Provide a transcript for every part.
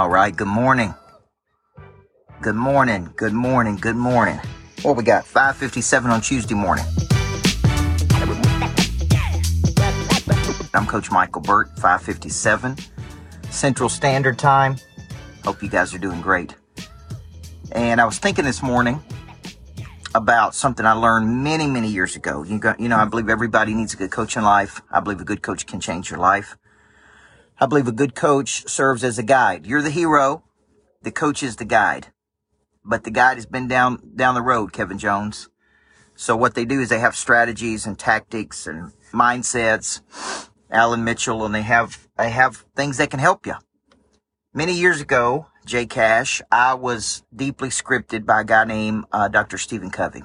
All right, good morning. Good morning, good morning, good morning. What we got? 557 on Tuesday morning. I'm Coach Michael Burt, 557 Central Standard Time. Hope you guys are doing great. And I was thinking this morning about something I learned many, many years ago. You got, you know, I believe everybody needs a good coach in life. I believe a good coach can change your life. I believe a good coach serves as a guide. You're the hero. The coach is the guide. But the guide has been down, down the road, Kevin Jones. So what they do is they have strategies and tactics and mindsets, Alan Mitchell, and they have, they have things that can help you. Many years ago, Jay Cash, I was deeply scripted by a guy named uh, Dr. Stephen Covey.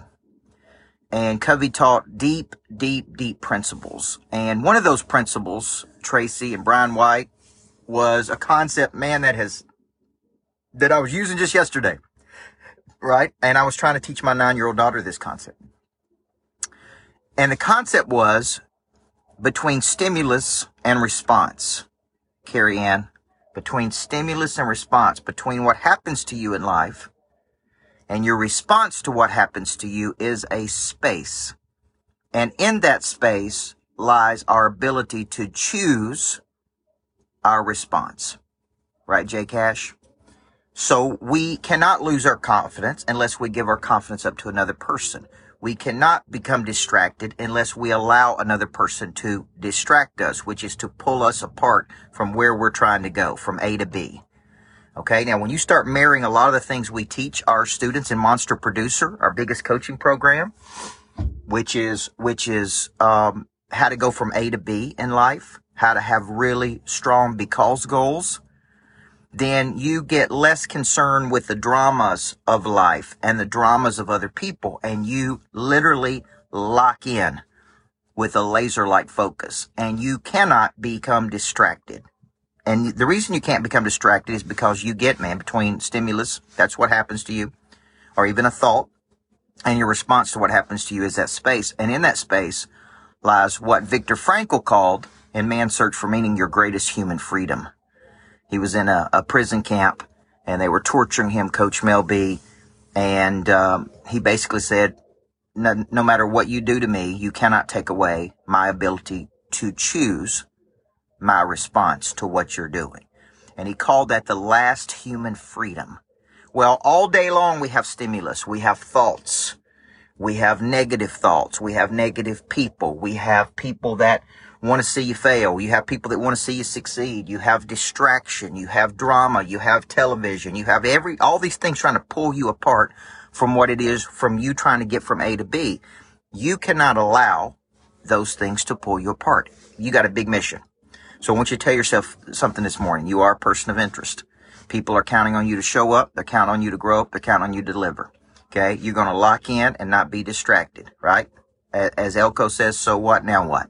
And Covey taught deep, deep, deep principles. And one of those principles, Tracy and Brian White, was a concept, man, that has, that I was using just yesterday. Right? And I was trying to teach my nine year old daughter this concept. And the concept was between stimulus and response. Carrie Ann, between stimulus and response, between what happens to you in life and your response to what happens to you is a space. And in that space lies our ability to choose our response. Right, Jay Cash? So we cannot lose our confidence unless we give our confidence up to another person. We cannot become distracted unless we allow another person to distract us, which is to pull us apart from where we're trying to go, from A to B. Okay. Now, when you start marrying a lot of the things we teach our students in Monster Producer, our biggest coaching program, which is, which is, um, how to go from A to B in life, how to have really strong because goals, then you get less concerned with the dramas of life and the dramas of other people. And you literally lock in with a laser like focus and you cannot become distracted. And the reason you can't become distracted is because you get, man, between stimulus, that's what happens to you, or even a thought, and your response to what happens to you is that space. And in that space lies what Viktor Frankl called in Man's Search for Meaning, your greatest human freedom. He was in a, a prison camp and they were torturing him, Coach Mel B. And um, he basically said, no, no matter what you do to me, you cannot take away my ability to choose my response to what you're doing. And he called that the last human freedom. Well, all day long we have stimulus. We have thoughts. We have negative thoughts. We have negative people. We have people that want to see you fail. You have people that want to see you succeed. You have distraction. You have drama. You have television. You have every, all these things trying to pull you apart from what it is from you trying to get from A to B. You cannot allow those things to pull you apart. You got a big mission. So I want you to tell yourself something this morning. You are a person of interest. People are counting on you to show up. They're counting on you to grow up. They're counting on you to deliver. Okay. You're going to lock in and not be distracted, right? As Elko says, so what? Now what?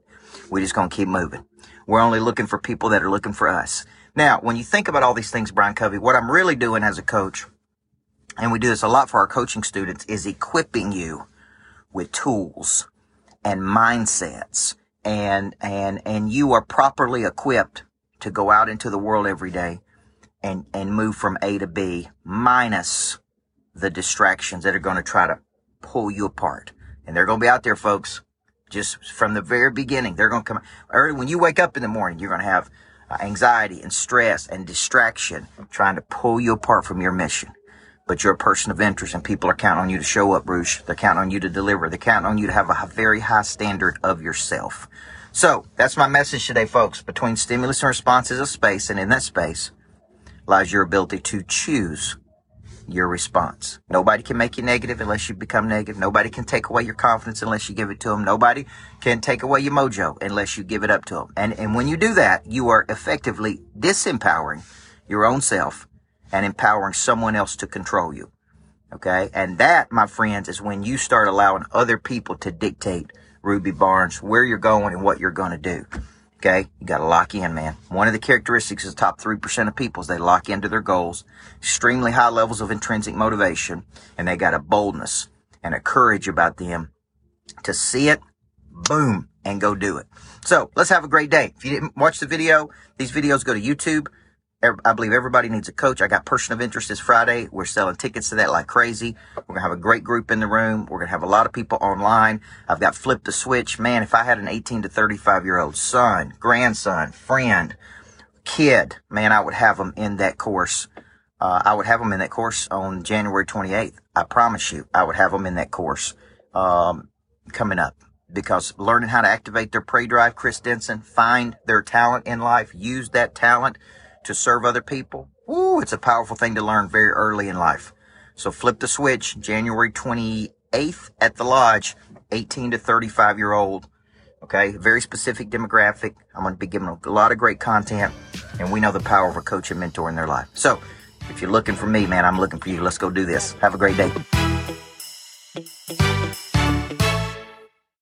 We're just going to keep moving. We're only looking for people that are looking for us. Now, when you think about all these things, Brian Covey, what I'm really doing as a coach, and we do this a lot for our coaching students, is equipping you with tools and mindsets and, and, and you are properly equipped to go out into the world every day and, and move from A to B minus the distractions that are going to try to pull you apart. And they're going to be out there, folks just from the very beginning. They're going to come early when you wake up in the morning. You're going to have anxiety and stress and distraction trying to pull you apart from your mission. But you're a person of interest and people are counting on you to show up, Bruce. They're counting on you to deliver. They're counting on you to have a very high standard of yourself. So that's my message today, folks. Between stimulus and response is a space, and in that space lies your ability to choose your response. Nobody can make you negative unless you become negative. Nobody can take away your confidence unless you give it to them. Nobody can take away your mojo unless you give it up to them. And, and when you do that, you are effectively disempowering your own self and empowering someone else to control you. Okay. And that, my friends, is when you start allowing other people to dictate Ruby Barnes where you're going and what you're going to do. Okay. You got to lock in, man. One of the characteristics of the top 3% of people is they lock into their goals, extremely high levels of intrinsic motivation, and they got a boldness and a courage about them to see it, boom, and go do it. So let's have a great day. If you didn't watch the video, these videos go to YouTube I believe everybody needs a coach. I got Person of Interest this Friday. We're selling tickets to that like crazy. We're to have a great group in the room. We're to have a lot of people online. I've got Flip the Switch. Man, if I had an 18 to 35 year old son, grandson, friend, kid, man, I would have them in that course. Uh, I would have them in that course on January 28th. I promise you, I would have them in that course um, coming up because learning how to activate their prey drive, Chris Denson, find their talent in life, use that talent to serve other people. Ooh, it's a powerful thing to learn very early in life. So flip the switch, January 28th at the lodge, 18 to 35 year old. Okay. Very specific demographic. I'm going to be giving a lot of great content and we know the power of a coach and mentor in their life. So if you're looking for me, man, I'm looking for you. Let's go do this. Have a great day.